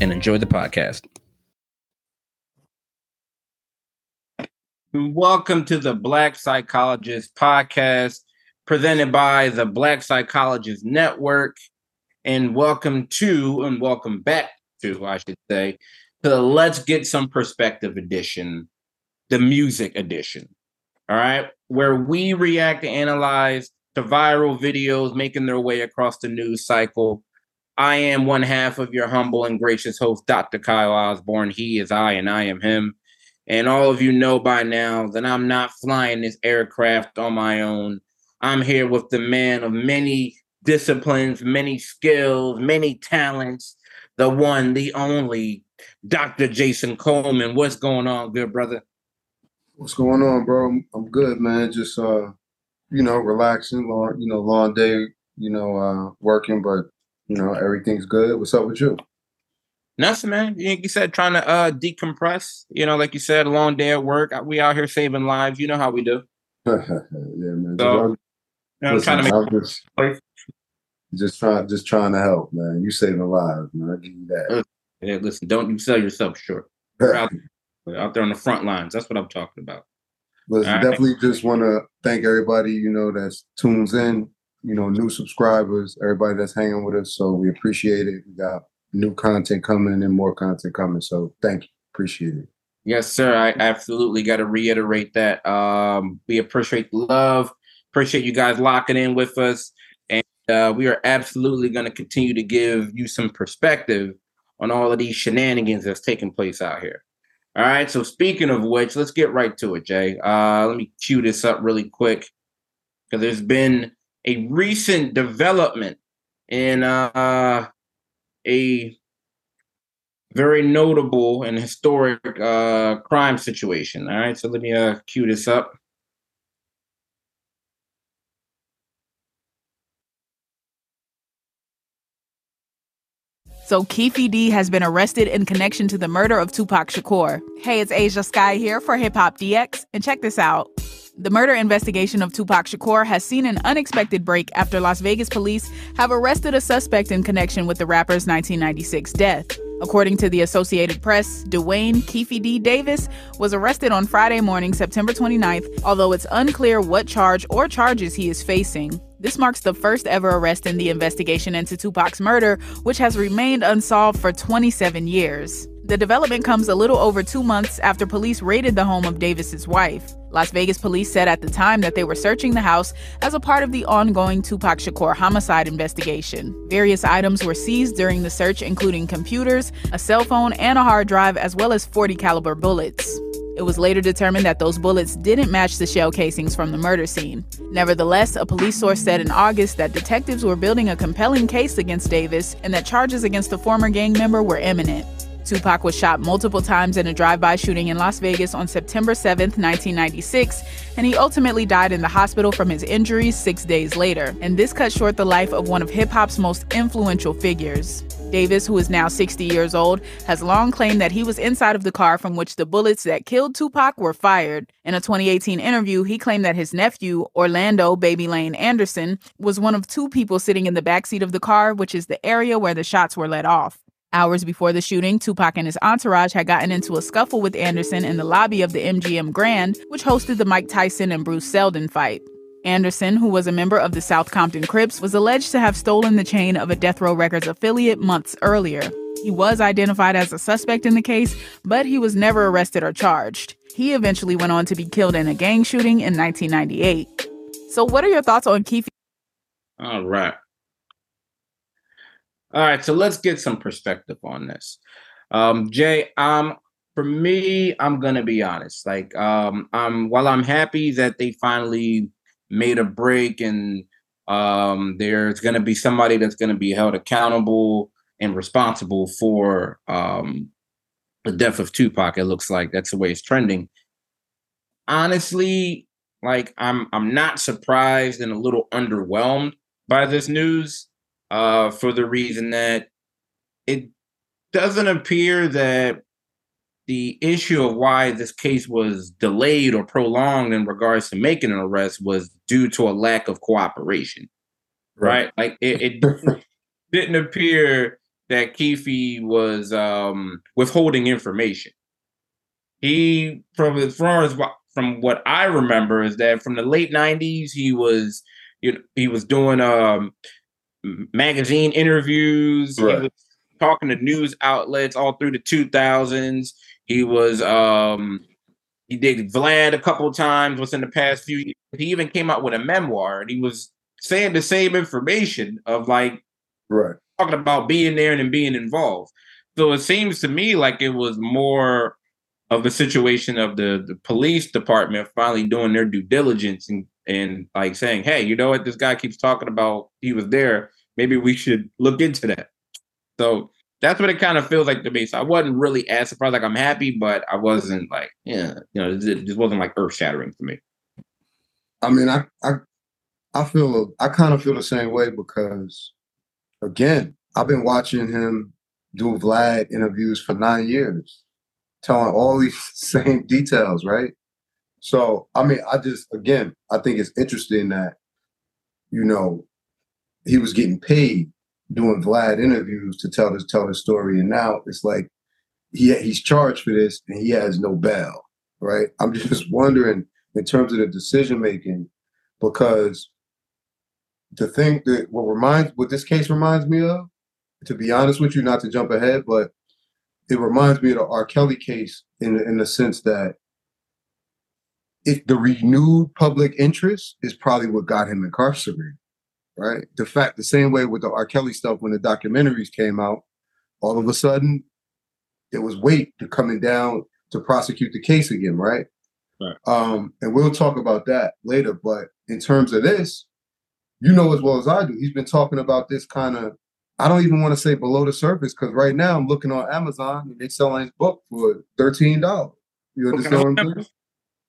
and enjoy the podcast. Welcome to the Black Psychologist Podcast, presented by the Black Psychologist Network. And welcome to, and welcome back to, I should say, to the Let's Get Some Perspective edition, the music edition. All right, where we react and analyze to viral videos making their way across the news cycle I am one half of your humble and gracious host, Dr. Kyle Osborne. He is I, and I am him. And all of you know by now that I'm not flying this aircraft on my own. I'm here with the man of many disciplines, many skills, many talents, the one, the only, Dr. Jason Coleman. What's going on, good brother? What's going on, bro? I'm good, man. Just uh, you know, relaxing, long, you know, long day, you know, uh working, but you know, everything's good. What's up with you? Nothing, man. You said trying to uh decompress. You know, like you said, a long day at work. We out here saving lives. You know how we do. yeah, man. So, you know, trying to make just, just trying, just trying to help, man. You saving lives, man. I give you that. Yeah, listen, don't you sell yourself short. out, out there on the front lines. That's what I'm talking about. Listen, definitely just want to thank everybody, you know, that's tunes in you know, new subscribers, everybody that's hanging with us. So we appreciate it. We got new content coming and more content coming. So thank you. Appreciate it. Yes, sir. I absolutely got to reiterate that. Um, we appreciate the love. Appreciate you guys locking in with us. And uh, we are absolutely going to continue to give you some perspective on all of these shenanigans that's taking place out here. All right. So speaking of which, let's get right to it, Jay. Uh, let me cue this up really quick because there's been a recent development in uh, a very notable and historic uh, crime situation. All right, so let me uh, cue this up. So Keefe D has been arrested in connection to the murder of Tupac Shakur. Hey, it's Asia Sky here for Hip Hop DX, and check this out. The murder investigation of Tupac Shakur has seen an unexpected break after Las Vegas police have arrested a suspect in connection with the rapper's 1996 death. According to the Associated Press, Duane Keefe D. Davis was arrested on Friday morning, September 29th, although it's unclear what charge or charges he is facing. This marks the first ever arrest in the investigation into Tupac's murder, which has remained unsolved for 27 years. The development comes a little over two months after police raided the home of Davis's wife. Las Vegas police said at the time that they were searching the house as a part of the ongoing Tupac Shakur homicide investigation. Various items were seized during the search, including computers, a cell phone, and a hard drive, as well as 40 caliber bullets. It was later determined that those bullets didn't match the shell casings from the murder scene. Nevertheless, a police source said in August that detectives were building a compelling case against Davis and that charges against the former gang member were imminent. Tupac was shot multiple times in a drive by shooting in Las Vegas on September 7, 1996, and he ultimately died in the hospital from his injuries six days later. And this cut short the life of one of hip hop's most influential figures. Davis, who is now 60 years old, has long claimed that he was inside of the car from which the bullets that killed Tupac were fired. In a 2018 interview, he claimed that his nephew, Orlando Baby Lane Anderson, was one of two people sitting in the backseat of the car, which is the area where the shots were let off. Hours before the shooting, Tupac and his entourage had gotten into a scuffle with Anderson in the lobby of the MGM Grand, which hosted the Mike Tyson and Bruce Seldon fight. Anderson, who was a member of the South Compton Crips, was alleged to have stolen the chain of a Death Row Records affiliate months earlier. He was identified as a suspect in the case, but he was never arrested or charged. He eventually went on to be killed in a gang shooting in 1998. So, what are your thoughts on Keefe? All right. All right, so let's get some perspective on this. Um, Jay, um, for me, I'm gonna be honest. Like, um, I'm while I'm happy that they finally made a break and um, there's gonna be somebody that's gonna be held accountable and responsible for um, the death of Tupac. It looks like that's the way it's trending. Honestly, like I'm I'm not surprised and a little underwhelmed by this news uh, for the reason that it doesn't appear that the issue of why this case was delayed or prolonged in regards to making an arrest was due to a lack of cooperation. Right? right? Like it, it didn't appear that Keefe was um, withholding information. He, from as far as from what I remember, is that from the late '90s he was, you know, he was doing um, magazine interviews. Right. He was talking to news outlets all through the 2000s. He was um, he did Vlad a couple times within the past few years. He even came out with a memoir and he was saying the same information of like right talking about being there and being involved. So it seems to me like it was more of a situation of the, the police department finally doing their due diligence and, and like saying, hey, you know what, this guy keeps talking about he was there. Maybe we should look into that. So that's what it kind of feels like to me. So I wasn't really as surprised. Like I'm happy, but I wasn't like, yeah, you know, it just wasn't like earth shattering for me. I mean, I I I feel I kind of feel the same way because again, I've been watching him do Vlad interviews for nine years, telling all these same details, right? So, I mean, I just, again, I think it's interesting that, you know, he was getting paid doing Vlad interviews to tell this tell the story, and now it's like he he's charged for this and he has no bail, right? I'm just wondering in terms of the decision making, because the thing that what reminds what this case reminds me of, to be honest with you, not to jump ahead, but it reminds me of the R. Kelly case in in the sense that if the renewed public interest is probably what got him incarcerated, right? The fact, the same way with the R. Kelly stuff when the documentaries came out, all of a sudden there was weight to coming down to prosecute the case again, right? Right. Um, and we'll talk about that later. But in terms of this, you know as well as I do, he's been talking about this kind of, I don't even want to say below the surface, because right now I'm looking on Amazon and they're selling his book for $13. You understand what I'm saying?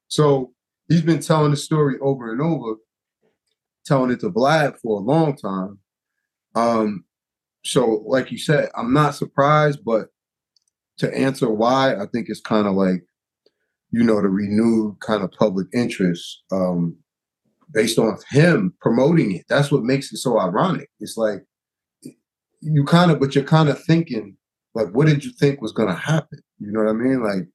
So he's been telling the story over and over, telling it to Vlad for a long time. Um, so like you said, I'm not surprised, but to answer why, I think it's kind of like, you know, the renewed kind of public interest. Um, based on him promoting it. That's what makes it so ironic. It's like you kind of, but you're kind of thinking, like, what did you think was going to happen? You know what I mean? Like,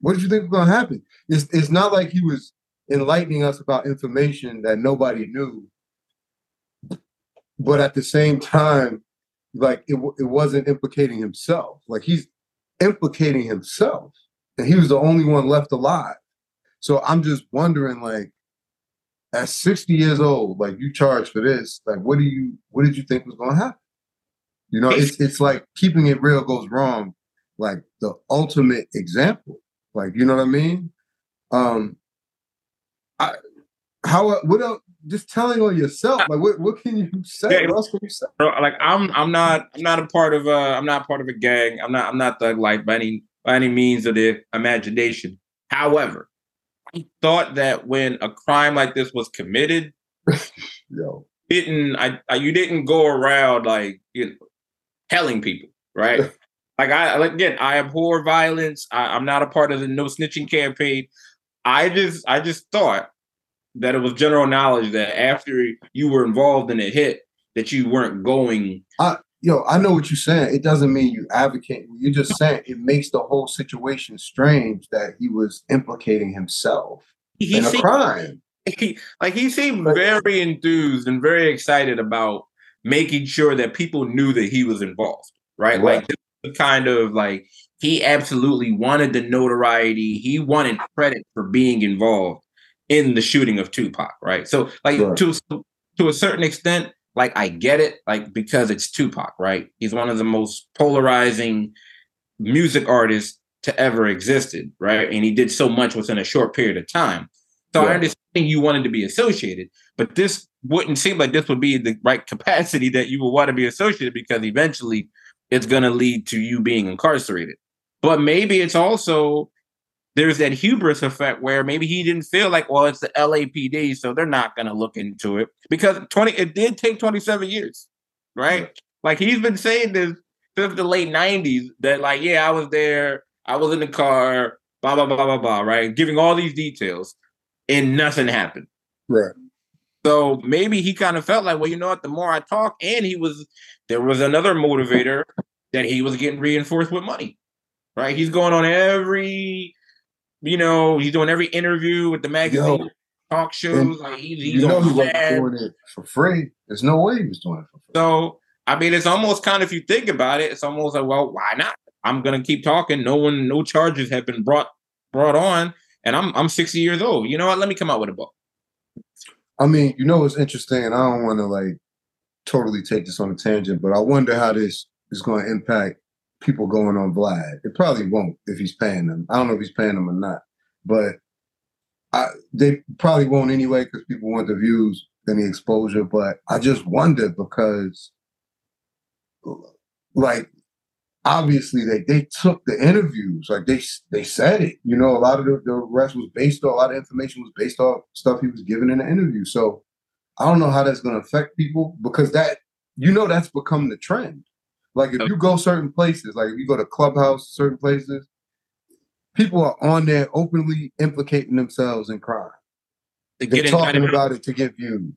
what did you think was going to happen? It's, it's not like he was enlightening us about information that nobody knew. But at the same time, like, it, it wasn't implicating himself. Like, he's implicating himself. And he was the only one left alive. So I'm just wondering, like, at 60 years old, like you charge for this, like what do you what did you think was gonna happen? You know, it's it's like keeping it real goes wrong, like the ultimate example. Like, you know what I mean? Um I how what else just telling on yourself, like what, what can you say? Yeah, what else can you say? Like I'm I'm not I'm not a part of a I'm not part of a gang. I'm not I'm not thug like by any by any means of the imagination. However, I thought that when a crime like this was committed, Yo. didn't I, I, you didn't go around like you know telling people, right? like I like again, I abhor violence. I, I'm not a part of the no snitching campaign. I just I just thought that it was general knowledge that after you were involved in a hit, that you weren't going. I, yo, I know what you're saying. It doesn't mean you advocate. You're just saying it makes the whole situation strange that he was implicating himself he in a seemed, crime. He, like he seemed very enthused and very excited about making sure that people knew that he was involved. Right, right. like kind of like he absolutely wanted the notoriety. He wanted credit for being involved in the shooting of Tupac. Right, so like right. to to a certain extent, like I get it, like because it's Tupac, right? He's one of the most polarizing music artists to ever existed, right? And he did so much within a short period of time. So yeah. I understand you wanted to be associated, but this wouldn't seem like this would be the right capacity that you would want to be associated because eventually it's going to lead to you being incarcerated. But maybe it's also there's that hubris effect where maybe he didn't feel like, well, it's the LAPD, so they're not going to look into it because 20 it did take 27 years, right? Like he's been saying this since the late 90s that like, yeah, I was there, I was in the car, blah blah blah blah blah, right? Giving all these details and nothing happened. Right. So maybe he kind of felt like, well, you know what? The more I talk, and he was there was another motivator that he was getting reinforced with money, right? He's going on every you know, he's doing every interview with the magazine, Yo, talk shows. Like he's, he's you know he wasn't doing it for free. There's no way he was doing it for free. So I mean, it's almost kind of if you think about it, it's almost like, well, why not? I'm gonna keep talking. No one, no charges have been brought brought on, and I'm I'm 60 years old. You know what? Let me come out with a book. I mean, you know what's interesting, and I don't want to like totally take this on a tangent, but I wonder how this is going to impact people going on Vlad. It probably won't if he's paying them. I don't know if he's paying them or not, but I, they probably won't anyway because people want the views and the exposure. But I just wonder because, like, obviously they they took the interviews, like they they said it. You know, a lot of the, the rest was based on a lot of information was based off stuff he was given in the interview. So I don't know how that's going to affect people because that you know that's become the trend. Like if oh. you go certain places, like if you go to clubhouse, certain places, people are on there openly implicating themselves in crime. They're talking about it to get views.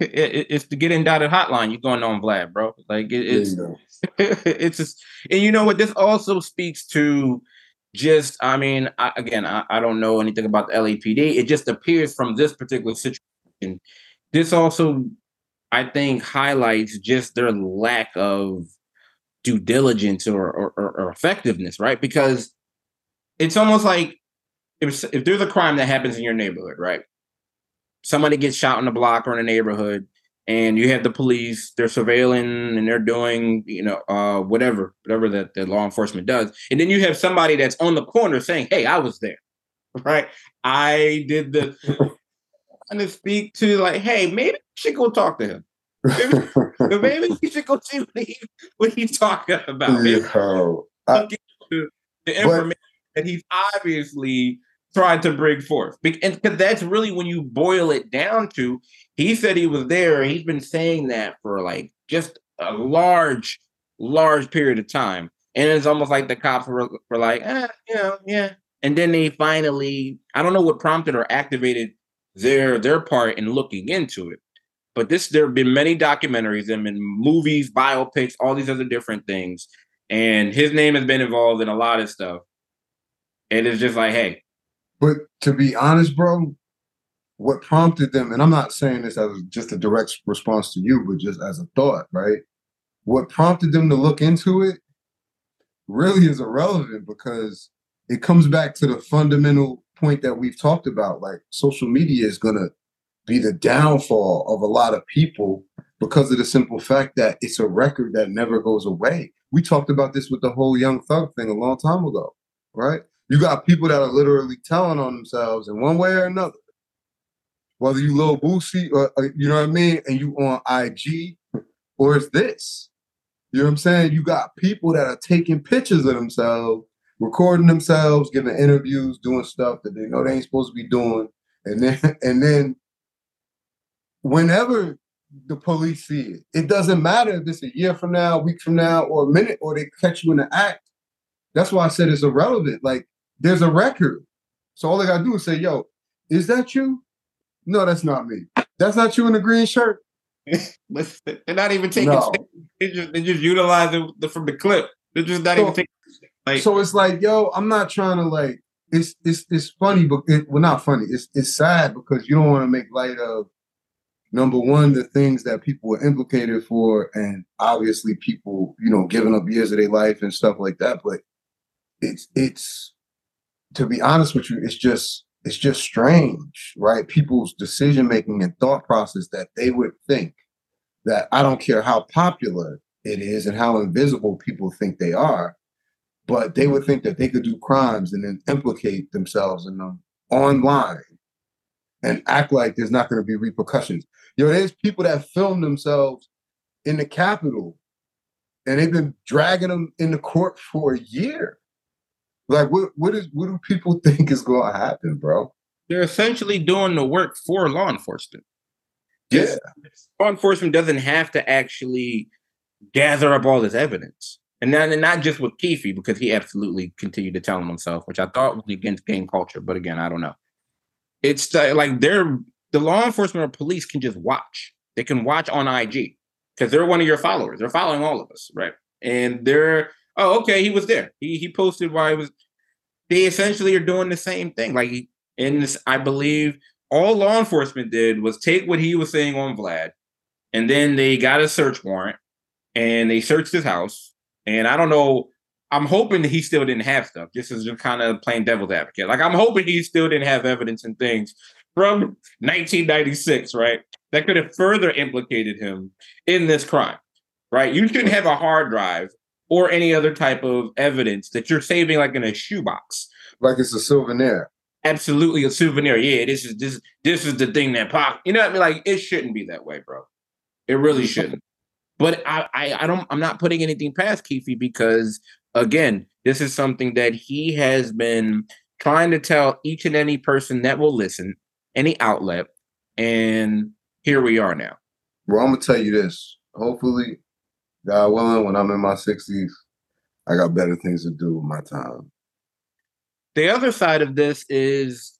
It, it's to get indicted hotline. You're going on Vlad, bro. Like it, it's it's just, and you know what? This also speaks to just. I mean, I, again, I, I don't know anything about the LAPD. It just appears from this particular situation. This also, I think, highlights just their lack of due diligence or, or, or effectiveness, right? Because it's almost like if if there's a crime that happens in your neighborhood, right? Somebody gets shot on the block or in a neighborhood, and you have the police, they're surveilling and they're doing, you know, uh, whatever, whatever that the law enforcement does, and then you have somebody that's on the corner saying, "Hey, I was there, right? I did the." And to speak to like, hey, maybe you should go talk to him. Maybe, maybe you should go see what, he, what he's talking about. Yo, I, the information but, that he's obviously trying to bring forth. And because that's really when you boil it down to, he said he was there. He's been saying that for like just a large, large period of time. And it's almost like the cops were, were like, eh, you know, yeah. And then they finally, I don't know what prompted or activated their their part in looking into it. But this, there have been many documentaries and been movies, biopics, all these other different things. And his name has been involved in a lot of stuff. And it's just like, hey. But to be honest, bro, what prompted them, and I'm not saying this as just a direct response to you, but just as a thought, right? What prompted them to look into it really is irrelevant because it comes back to the fundamental point that we've talked about. Like social media is gonna be the downfall of a lot of people because of the simple fact that it's a record that never goes away. We talked about this with the whole Young Thug thing a long time ago, right? You got people that are literally telling on themselves in one way or another. Whether you Lil Boosie or, or you know what I mean, and you on IG, or it's this. You know what I'm saying? You got people that are taking pictures of themselves, recording themselves, giving interviews, doing stuff that they know they ain't supposed to be doing, and then and then whenever the police see it, it doesn't matter if it's a year from now, a week from now, or a minute, or they catch you in the act. That's why I said it's irrelevant. Like there's a record. So all they gotta do is say, yo, is that you? No, that's not me. That's not you in the green shirt. they're not even taking no. they just they just utilizing the, from the clip. They're just not so, even taking like, so it's like, yo, I'm not trying to like it's it's it's funny, but it, well not funny. It's it's sad because you don't want to make light of number one, the things that people were implicated for, and obviously people, you know, giving up years of their life and stuff like that. But it's it's to be honest with you, it's just it's just strange, right? People's decision making and thought process that they would think that I don't care how popular it is and how invisible people think they are, but they would think that they could do crimes and then implicate themselves in them online and act like there's not going to be repercussions. You know, there's people that film themselves in the Capitol and they've been dragging them in the court for a year. Like, what what is what do people think is going to happen, bro? They're essentially doing the work for law enforcement. Yeah, law enforcement doesn't have to actually gather up all this evidence. And not, and not just with Keefe, because he absolutely continued to tell him himself, which I thought was against gang culture. But again, I don't know. It's uh, like they're the law enforcement or police can just watch. They can watch on IG because they're one of your followers. They're following all of us, right? And they're oh, okay, he was there. He he posted why he was. They essentially are doing the same thing. Like in this, I believe all law enforcement did was take what he was saying on Vlad, and then they got a search warrant and they searched his house. And I don't know. I'm hoping that he still didn't have stuff. This is just kind of playing devil's advocate. Like I'm hoping he still didn't have evidence and things from 1996, right? That could have further implicated him in this crime, right? You shouldn't have a hard drive or any other type of evidence that you're saving like in a shoebox. Like it's a souvenir. Absolutely a souvenir. Yeah, this is this this is the thing that pop. You know what I mean? Like it shouldn't be that way, bro. It really shouldn't. But I, I, I don't I'm not putting anything past Keefe because again, this is something that he has been trying to tell each and any person that will listen, any outlet, and here we are now. Well, I'm gonna tell you this. Hopefully, God willing, when I'm in my 60s, I got better things to do with my time. The other side of this is,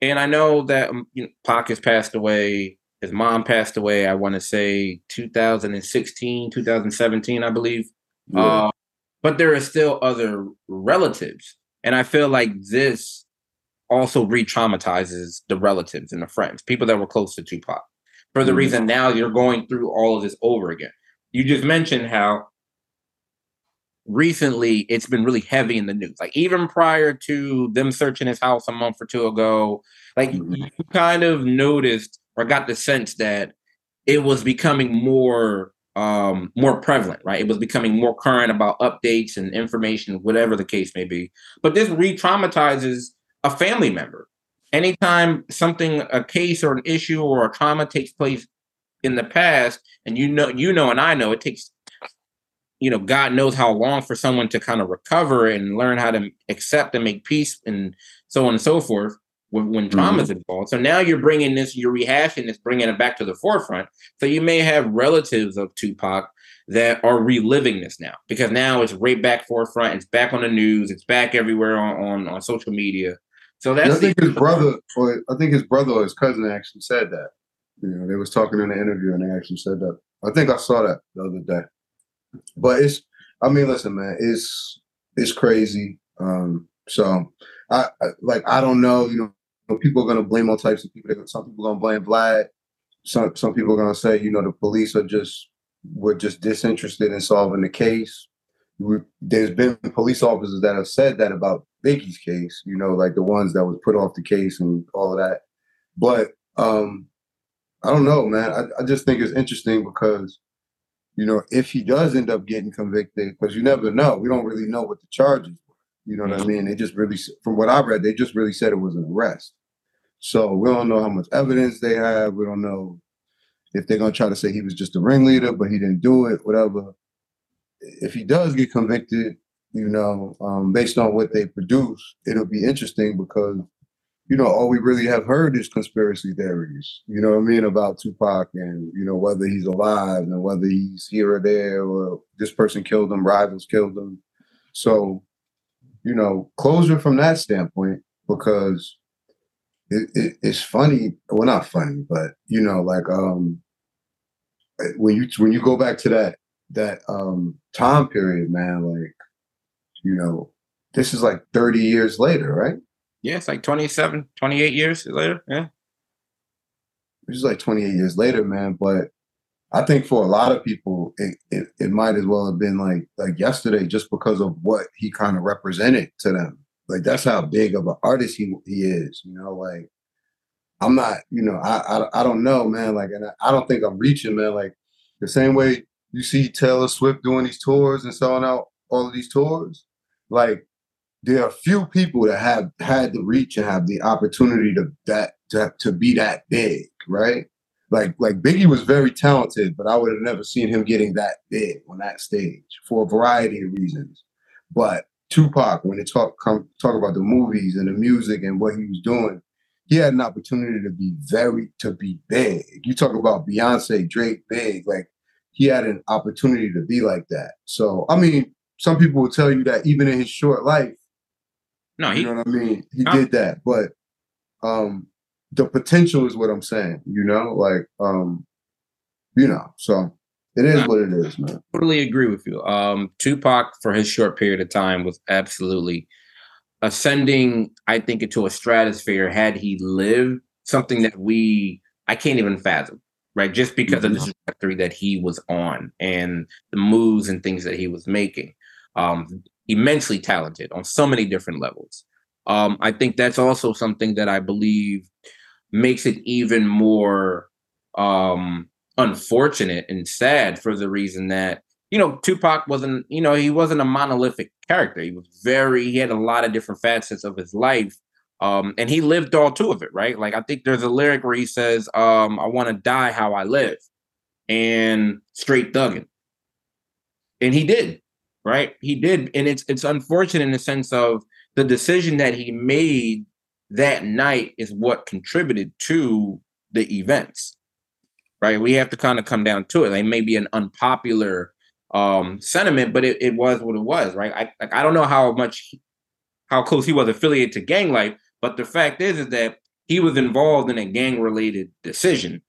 and I know that um, you know, Pac has passed away his mom passed away, I want to say 2016, 2017, I believe. Yeah. Uh, but there are still other relatives. And I feel like this also re traumatizes the relatives and the friends, people that were close to Tupac. For the mm-hmm. reason now you're going through all of this over again. You just mentioned how recently it's been really heavy in the news. Like even prior to them searching his house a month or two ago, like mm-hmm. you kind of noticed or got the sense that it was becoming more um more prevalent right? It was becoming more current about updates and information whatever the case may be. But this re-traumatizes a family member. Anytime something a case or an issue or a trauma takes place in the past and you know you know and i know it takes you know god knows how long for someone to kind of recover and learn how to accept and make peace and so on and so forth when, when trauma is mm-hmm. involved. So now you're bringing this, you're rehashing this, bringing it back to the forefront. So you may have relatives of Tupac that are reliving this now because now it's right back forefront. It's back on the news. It's back everywhere on on, on social media. So that's. I think the, his brother, or I think his brother or his cousin actually said that. You know, they was talking in the interview and they actually said that. I think I saw that the other day. But it's, I mean, listen, man, it's it's crazy. Um, so I, I like I don't know, you know, people are going to blame all types of people. Some people are going to blame Vlad. Some some people are going to say, you know, the police are just were just disinterested in solving the case. We, there's been police officers that have said that about Biggie's case. You know, like the ones that was put off the case and all of that. But um, I don't know, man. I, I just think it's interesting because you know, if he does end up getting convicted, because you never know, we don't really know what the charges were. You know what I mean? They just really, from what I read, they just really said it was an arrest. So we don't know how much evidence they have. We don't know if they're gonna try to say he was just a ringleader, but he didn't do it, whatever. If he does get convicted, you know, um, based on what they produce, it'll be interesting because, you know, all we really have heard is conspiracy theories, you know what I mean, about Tupac and, you know, whether he's alive and whether he's here or there or this person killed him, rivals killed him. So, you know, closure from that standpoint, because it, it, it's funny. Well, not funny, but you know, like um, when you when you go back to that that um time period, man, like you know, this is like 30 years later, right? Yeah, it's like 27, 28 years later. Yeah. Which is like 28 years later, man. But I think for a lot of people, it, it, it might as well have been like like yesterday just because of what he kind of represented to them. Like that's how big of an artist he he is. You know, like I'm not. You know, I I, I don't know, man. Like, and I, I don't think I'm reaching, man. Like the same way you see Taylor Swift doing these tours and selling out all of these tours. Like there are few people that have had the reach and have the opportunity to that to, to be that big, right? Like like Biggie was very talented, but I would have never seen him getting that big on that stage for a variety of reasons. But Tupac, when they talk come talk about the movies and the music and what he was doing, he had an opportunity to be very to be big. You talk about Beyonce, Drake, big, like he had an opportunity to be like that. So I mean, some people will tell you that even in his short life, no, he, you know what I mean. He did that, but um, the potential is what I'm saying. You know, like um, you know, so it is what it is, man. I Totally agree with you. Um, Tupac for his short period of time was absolutely ascending. I think into a stratosphere had he lived something that we I can't even fathom. Right, just because mm-hmm. of the trajectory that he was on and the moves and things that he was making. Um, immensely talented on so many different levels. Um, I think that's also something that I believe makes it even more um, unfortunate and sad for the reason that you know Tupac wasn't you know he wasn't a monolithic character. He was very he had a lot of different facets of his life. Um, and he lived all two of it, right? Like I think there's a lyric where he says, um, "I want to die how I live," and straight thugging, and he did, right? He did, and it's it's unfortunate in the sense of the decision that he made that night is what contributed to the events right? We have to kind of come down to it. Like maybe an unpopular um sentiment but it, it was what it was right? I like i don't know how much how close he was affiliated to gang life but the fact is is that he was involved in a gang related decision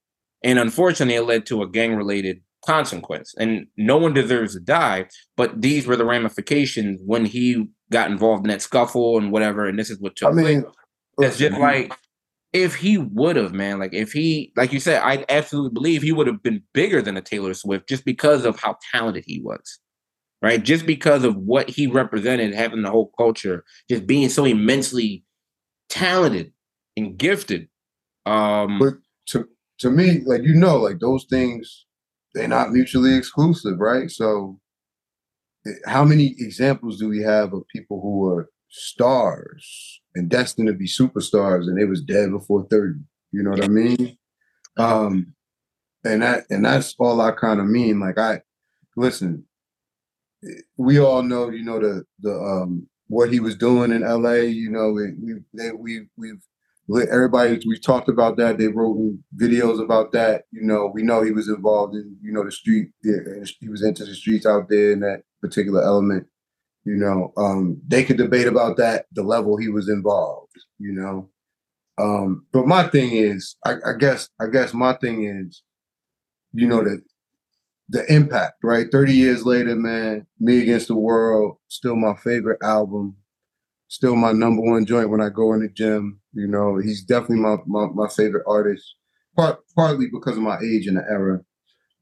and unfortunately it led to a gang related consequence and no one deserves to die but these were the ramifications when he got involved in that scuffle and whatever, and this is what took I mean, place. It's just like if he would have, man, like if he, like you said, I absolutely believe he would have been bigger than a Taylor Swift just because of how talented he was, right? Just because of what he represented, having the whole culture, just being so immensely talented and gifted. Um, but to to me, like you know, like those things, they're not mutually exclusive, right? So how many examples do we have of people who were stars and destined to be superstars and they was dead before 30 you know what i mean um and that and that's all i kind of mean like i listen we all know you know the the um what he was doing in la you know we we we we've everybody we talked about that they wrote videos about that you know we know he was involved in you know the street he was into the streets out there in that particular element. You know, um, they could debate about that, the level he was involved, you know. Um, but my thing is, I, I guess, I guess my thing is, you know, the the impact, right? 30 years later, man, Me Against the World, still my favorite album, still my number one joint when I go in the gym. You know, he's definitely my my, my favorite artist, part, partly because of my age and the era.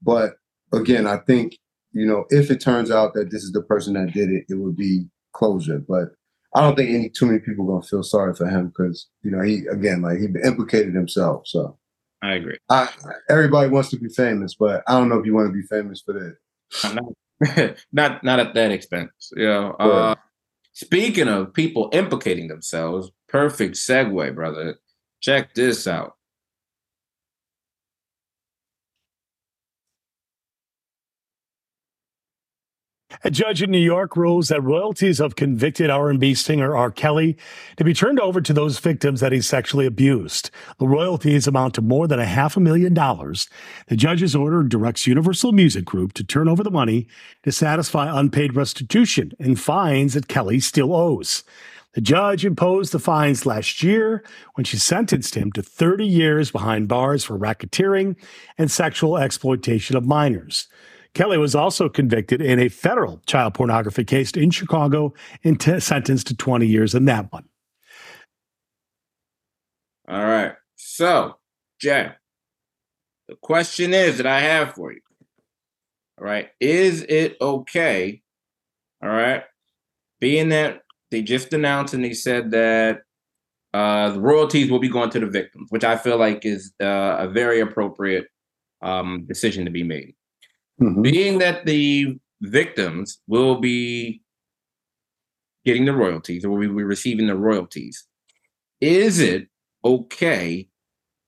But again, I think you know, if it turns out that this is the person that did it, it would be closure. But I don't think any too many people are gonna feel sorry for him because you know he again like he implicated himself. So I agree. I, everybody wants to be famous, but I don't know if you want to be famous for that. Not not, not at that expense. You know. Uh, speaking of people implicating themselves, perfect segue, brother. Check this out. A judge in New York rules that royalties of convicted R&B singer R. Kelly to be turned over to those victims that he sexually abused. The royalties amount to more than a half a million dollars. The judge's order directs Universal Music Group to turn over the money to satisfy unpaid restitution and fines that Kelly still owes. The judge imposed the fines last year when she sentenced him to 30 years behind bars for racketeering and sexual exploitation of minors. Kelly was also convicted in a federal child pornography case in Chicago and t- sentenced to 20 years in that one. All right. So, Jay, the question is that I have for you. All right. Is it okay? All right. Being that they just announced and they said that uh, the royalties will be going to the victims, which I feel like is uh, a very appropriate um, decision to be made. Mm-hmm. Being that the victims will be getting the royalties or will be receiving the royalties, is it okay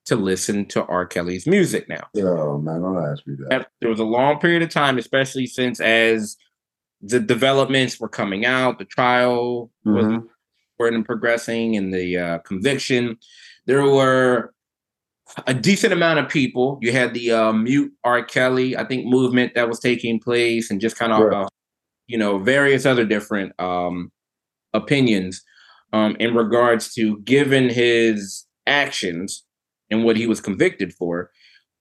to listen to R. Kelly's music now? Oh man, don't ask me that. There was a long period of time, especially since as the developments were coming out, the trial was mm-hmm. progressing, and the uh, conviction. There were a decent amount of people. You had the uh, mute R. Kelly, I think, movement that was taking place, and just kind of, right. uh, you know, various other different um, opinions um, in regards to given his actions and what he was convicted for,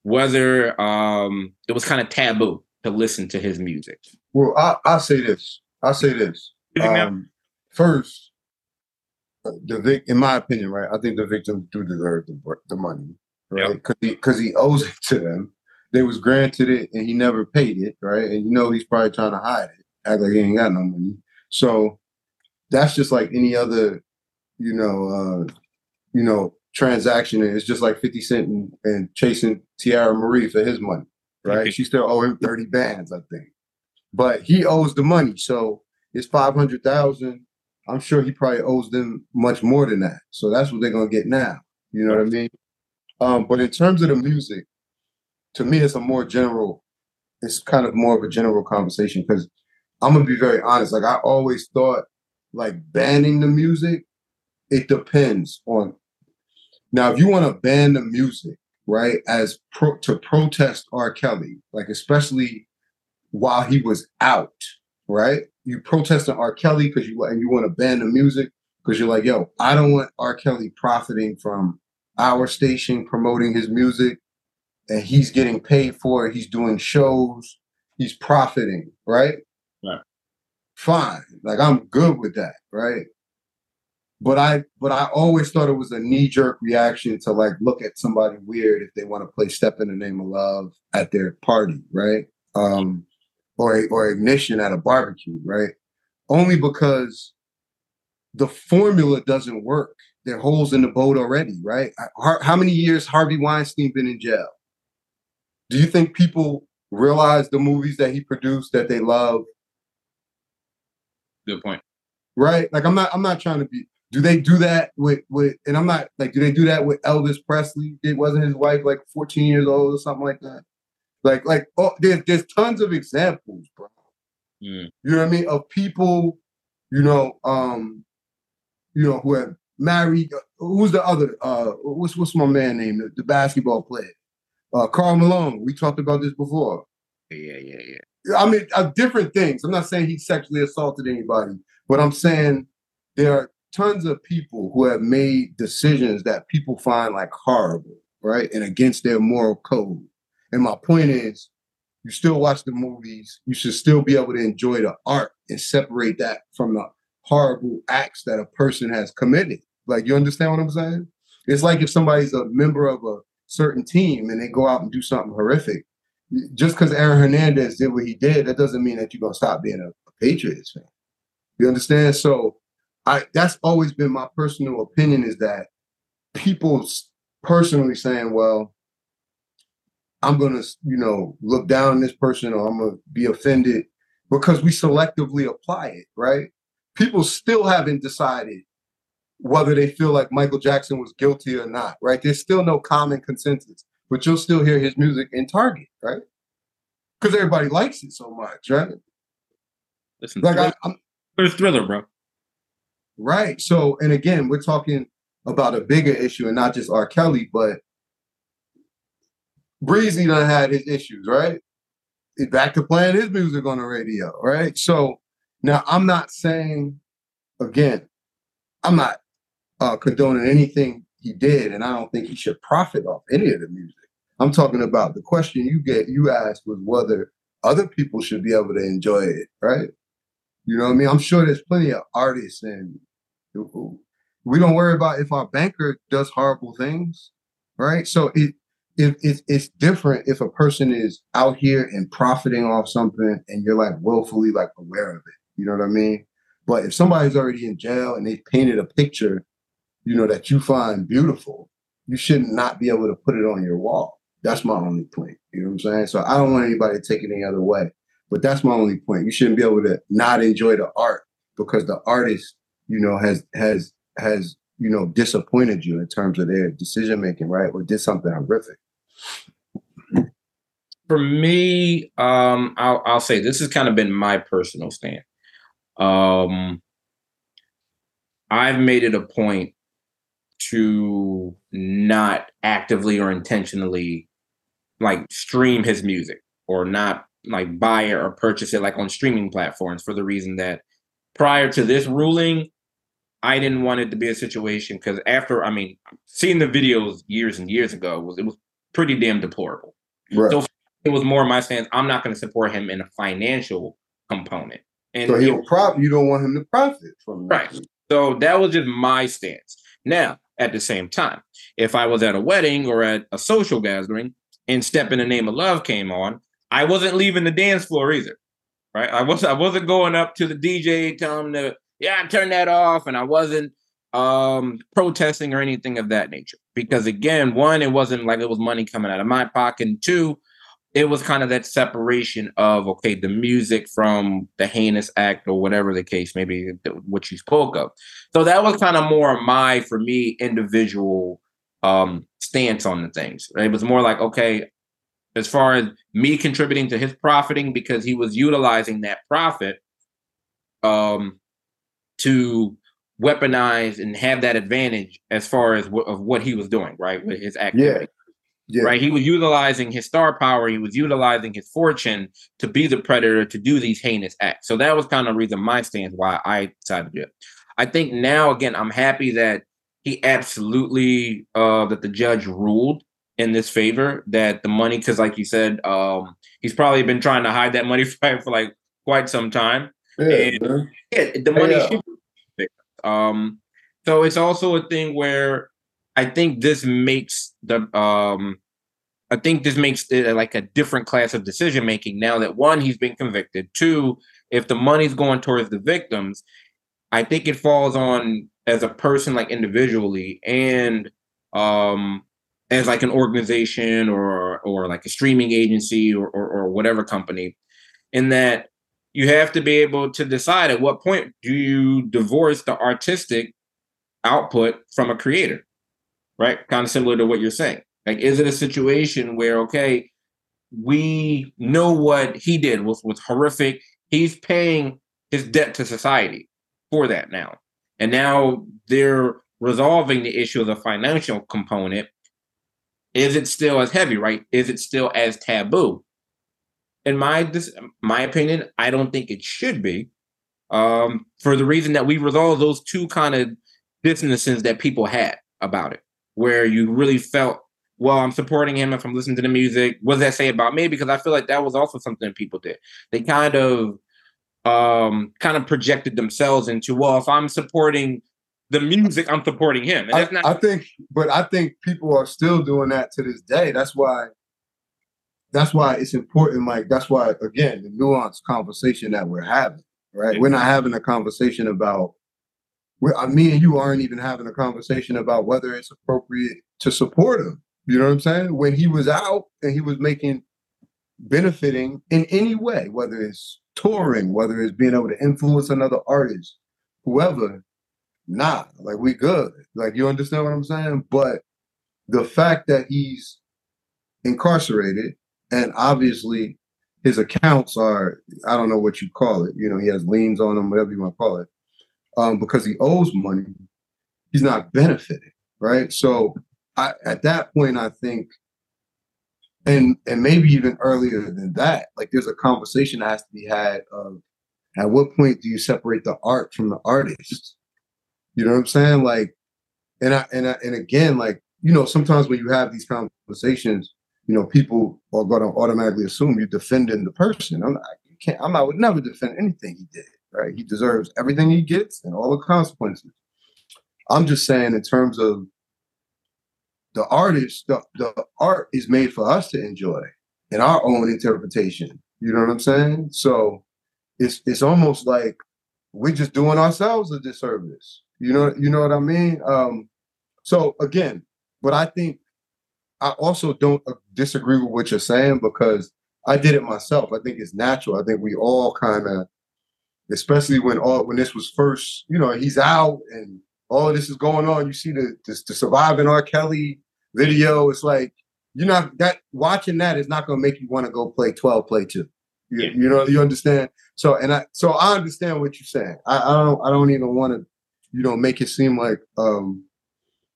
whether um, it was kind of taboo to listen to his music. Well, I, I'll say this. I'll say this. Um, first, the vic, in my opinion, right? I think the victims do deserve the, the money right? Because yep. he because he owes it to them. They was granted it and he never paid it, right? And you know he's probably trying to hide it, act like he ain't got no money. So that's just like any other, you know, uh, you know, transaction. It's just like 50 Cent and, and chasing Teairra Mari for his money, right? she still owe him 30 bands, I think. But he owes the money. So it's 500,000. I'm sure he probably owes them much more than that. So that's what they're going to get now. You know what I mean? Um, but in terms of the music, to me, it's a more general. It's kind of more of a general conversation because I'm gonna be very honest. Like I always thought, like banning the music, it depends on. Now, if you want to ban the music, right, as pro, to protest R. Kelly, like especially while he was out, right? You protesting R. Kelly because you and you want to ban the music because you're like, yo, I don't want R. Kelly profiting from our station promoting his music and he's getting paid for it. He's doing shows. He's profiting, right? Right. Fine. Like I'm good with that, right? But I but I always thought it was a knee-jerk reaction to like look at somebody weird if they want to play Step in the Name of Love at their party, right? Um or or ignition at a barbecue, right? Only because the formula doesn't work there are holes in the boat already, right? How many years Harvey Weinstein been in jail? Do you think people realize the movies that he produced that they love? Good point. Right? Like I'm not I'm not trying to be do they do that with with and I'm not like do they do that with Elvis Presley? It wasn't his wife like 14 years old or something like that? Like like oh there's there's tons of examples, bro. Mm. You know what I mean? Of people, you know, um, you know, who have married. Who's the other? Uh, what's what's my man name? The, the basketball player, uh, Karl Malone. We talked about this before. Yeah, yeah, yeah. I mean, uh, different things. I'm not saying he sexually assaulted anybody, but I'm saying there are tons of people who have made decisions that people find like horrible, right, and against their moral code. And my point is, you still watch the movies. You should still be able to enjoy the art and separate that from the horrible acts that a person has committed. Like, you understand what I'm saying? It's like if somebody's a member of a certain team and they go out and do something horrific. Just because Aaron Hernandez did what he did, that doesn't mean that you're gonna stop being a, a Patriots fan. You understand? So, I that's always been my personal opinion is that people personally saying, "Well, I'm gonna, you know, look down on this person or I'm gonna be offended," because we selectively apply it, right? People still haven't decided whether they feel like Michael Jackson was guilty or not, right? There's still no common consensus, but you'll still hear his music in Target, right? Because everybody likes it so much, right? Listen, like I, am there's thriller, bro. Right. So, and again, we're talking about a bigger issue and not just R. Kelly, but Breezy done had his issues, right? He's back to playing his music on the radio, right? So now I'm not saying, again, I'm not uh, condoning anything he did, and I don't think he should profit off any of the music. I'm talking about the question you get you asked was whether other people should be able to enjoy it, right? You know what I mean? I'm sure there's plenty of artists, and we don't worry about if our banker does horrible things, right? So it, it, it it's different if a person is out here and profiting off something, and you're like willfully like aware of it. You know what I mean? But if somebody's already in jail and they painted a picture you know, that you find beautiful, you should not be able to put it on your wall. That's my only point. You know what I'm saying? So I don't want anybody to take it any other way. But that's my only point. You shouldn't be able to not enjoy the art because the artist, you know, has has has you know disappointed you in terms of their decision making, right? Or did something horrific. for me, um, I'll, I'll say this has kind of been my personal stand. Um, I've made it a point to not actively or intentionally like stream his music or not like buy it or purchase it like on streaming platforms for the reason that prior to this ruling, I didn't want it to be a situation because after I mean, seeing the videos years and years ago was it was pretty damn deplorable. Right. So it was more my stance. I'm not going to support him in a financial component. And so he'll prop. You don't want him to profit from that. right. So that was just my stance. Now, at the same time, if I was at a wedding or at a social gathering and "Step in the Name of Love" came on, I wasn't leaving the dance floor either. Right? I was I wasn't going up to the DJ telling him to yeah turn that off, and I wasn't um protesting or anything of that nature because again one it wasn't like it was money coming out of my pocket and two it was kind of that separation of okay the music from the heinous act or whatever the case maybe what you spoke of. So that was kind of more my for me individual um stance on the things. It was more like okay as far as me contributing to his profiting because he was utilizing that profit um to weaponize and have that advantage as far as w- of what he was doing right with his activity. Yeah yeah. Right. He was utilizing his star power. He was utilizing his fortune to be the predator to do these heinous acts. So that was kind of the reason my stance why I decided to do it. I think now again, I'm happy that he absolutely uh that the judge ruled in this favor that the money, because like you said, um, he's probably been trying to hide that money for, for like quite some time. Yeah, and, yeah the money yeah. should um so it's also a thing where I think this makes the um I think this makes it like a different class of decision making now that one, he's been convicted. Two, if the money's going towards the victims, I think it falls on as a person, like individually, and um as like an organization or or like a streaming agency or, or, or whatever company, in that you have to be able to decide at what point do you divorce the artistic output from a creator, right? Kind of similar to what you're saying. Like, is it a situation where, okay, we know what he did was, was horrific. He's paying his debt to society for that now. And now they're resolving the issue of the financial component. Is it still as heavy, right? Is it still as taboo? In my this, my opinion, I don't think it should be. Um, for the reason that we resolve those two kind of businesses that people had about it, where you really felt well, I'm supporting him if I'm listening to the music. What does that say about me? Because I feel like that was also something people did. They kind of um kind of projected themselves into, well, if I'm supporting the music, I'm supporting him. I, not- I think, but I think people are still doing that to this day. That's why that's why it's important. Like that's why again, the nuanced conversation that we're having, right? We're not having a conversation about we me and you aren't even having a conversation about whether it's appropriate to support him. You know what I'm saying? When he was out and he was making benefiting in any way, whether it's touring, whether it's being able to influence another artist, whoever, nah, like we good. Like you understand what I'm saying? But the fact that he's incarcerated and obviously his accounts are, I don't know what you call it, you know, he has liens on them, whatever you want to call it, um, because he owes money, he's not benefiting, right? So I, at that point, I think, and and maybe even earlier than that, like there's a conversation that has to be had of at what point do you separate the art from the artist? You know what I'm saying? Like, and I and I, and again, like you know, sometimes when you have these conversations, you know, people are going to automatically assume you're defending the person. I'm not, you can't. I'm, I would never defend anything he did. Right? He deserves everything he gets and all the consequences. I'm just saying in terms of the artist, the, the art is made for us to enjoy in our own interpretation. You know what I'm saying? So it's it's almost like we're just doing ourselves a disservice. You know, you know what I mean? Um, so again, but I think I also don't disagree with what you're saying because I did it myself. I think it's natural. I think we all kind of, especially when all when this was first, you know, he's out and all of this is going on. You see the the, the surviving R. Kelly video. It's like you're not that watching that is not going to make you want to go play 12 play 2 you, Yeah. you know you understand so and i so i understand what you're saying i, I don't i don't even want to you know make it seem like um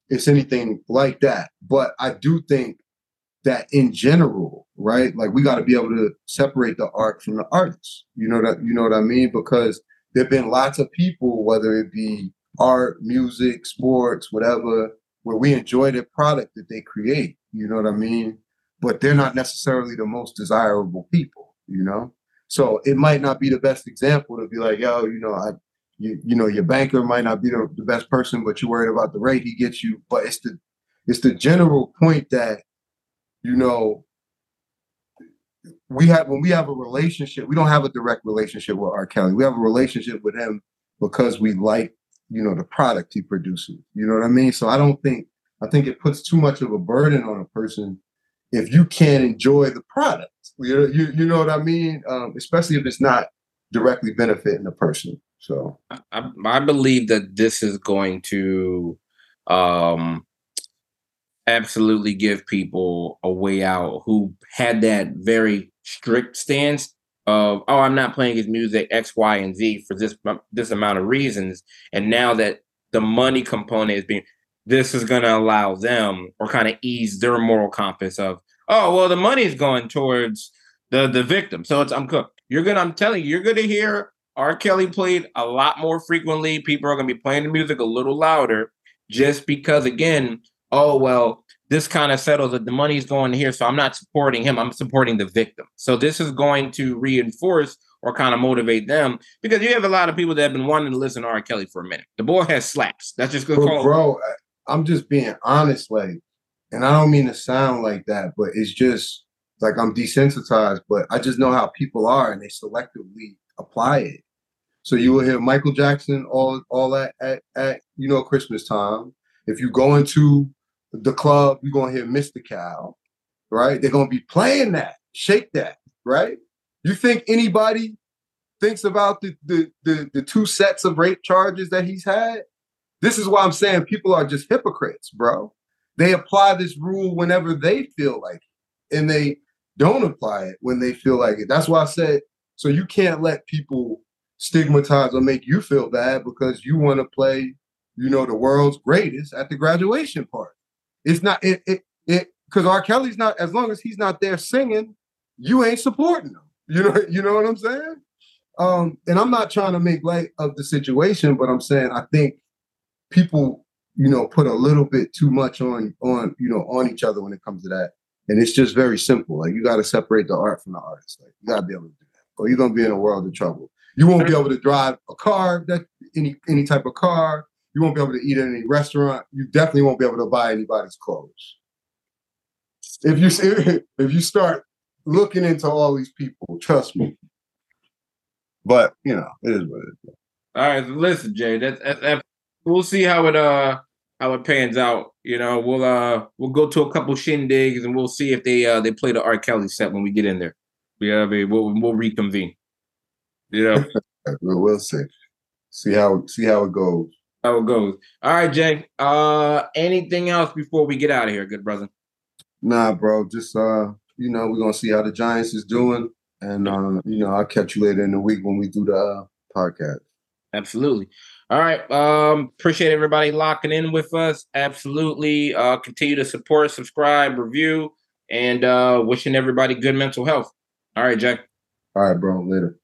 it's anything like that but i do think that in general right like we got to be able to separate the art from the artist you know that you know what i mean because there have been lots of people whether it be art music sports whatever where we enjoy the product that they create you know what i mean? But they're not necessarily the most desirable people you know? So it might not be the best example to be like yo you know i you, you know your banker might not be the, the best person but you're worried about the rate he gets you. But it's the it's the general point that you know we have when we have a relationship we don't have a direct relationship with r. Kelly. We have a relationship with him because we like you know the product he produces you know what i mean? So i don't think i think it puts too much of a burden on a person if you can't enjoy the product. You you, you know what i mean? Um, especially if it's not directly benefiting the person so. I, I believe that this is going to um absolutely give people a way out who had that very strict stance of oh i'm not playing his music x y and z for this this amount of reasons and now that the money component is being this is going to allow them or kind of ease their moral compass of oh well the money is going towards the the victim so it's i'm cooked you're gonna i'm telling you you're gonna hear R. Kelly played a lot more frequently. People are to be playing the music a little louder just because, again, oh, well, this kind of settles that the money's going here. So I'm not supporting him. I'm supporting the victim. So this is going to reinforce or kind of motivate them because you have a lot of people that have been wanting to listen to R. Kelly for a minute. The boy has slaps. That's just good. Bro, I- I'm just being honest, like, and I don't mean to sound like that, but it's just like I'm desensitized, but I just know how people are and they selectively apply it. So you will hear Michael Jackson all all at, at, at you know Christmas time. If you go into the club, you're gonna hear Mystikal, right? They're gonna be playing that, shake that, right? You think anybody thinks about the the the, the two sets of rape charges that he's had? This is why I'm saying people are just hypocrites, bro. They apply this rule whenever they feel like it, and they don't apply it when they feel like it. That's why I said so you can't let people stigmatize or make you feel bad because you want to play, you know, the world's greatest at the graduation party. It's not it it it because R. Kelly's not as long as he's not there singing, you ain't supporting him. You know, you know what I'm saying? Um, and I'm not trying to make light of the situation, but I'm saying I think people, you know, put a little bit too much on on you know on each other when it comes to that. And it's just very simple. Like you got to separate the art from the artist. Like you got to be able to do that, or you're gonna be in a world of trouble. You won't be able to drive a car that any any type of car. You won't be able to eat at any restaurant. You definitely won't be able to buy anybody's clothes. If you if you start looking into all these people, trust me. But you know, it is what it is. All right, listen, Jay. That's, that's, we'll see how it uh how it pans out. You know, we'll uh we'll go to a couple shindigs and we'll see if they uh they play the R. Kelly set when we get in there. Yeah, I mean, we'll we'll reconvene. You know We'll, we'll see. See how see how it goes. How it goes. All right, Jay. Uh, anything else before we get out of here, good brother? Nah, bro. Just uh, you know, we're gonna see how the Giants is doing, and uh, you know, I'll catch you later in the week when we do the uh, podcast. Absolutely. All right. Um, appreciate everybody locking in with us. Absolutely. Uh, continue to support, subscribe, review, and uh, wishing everybody good mental health. All right, Jack. All right, bro. Later.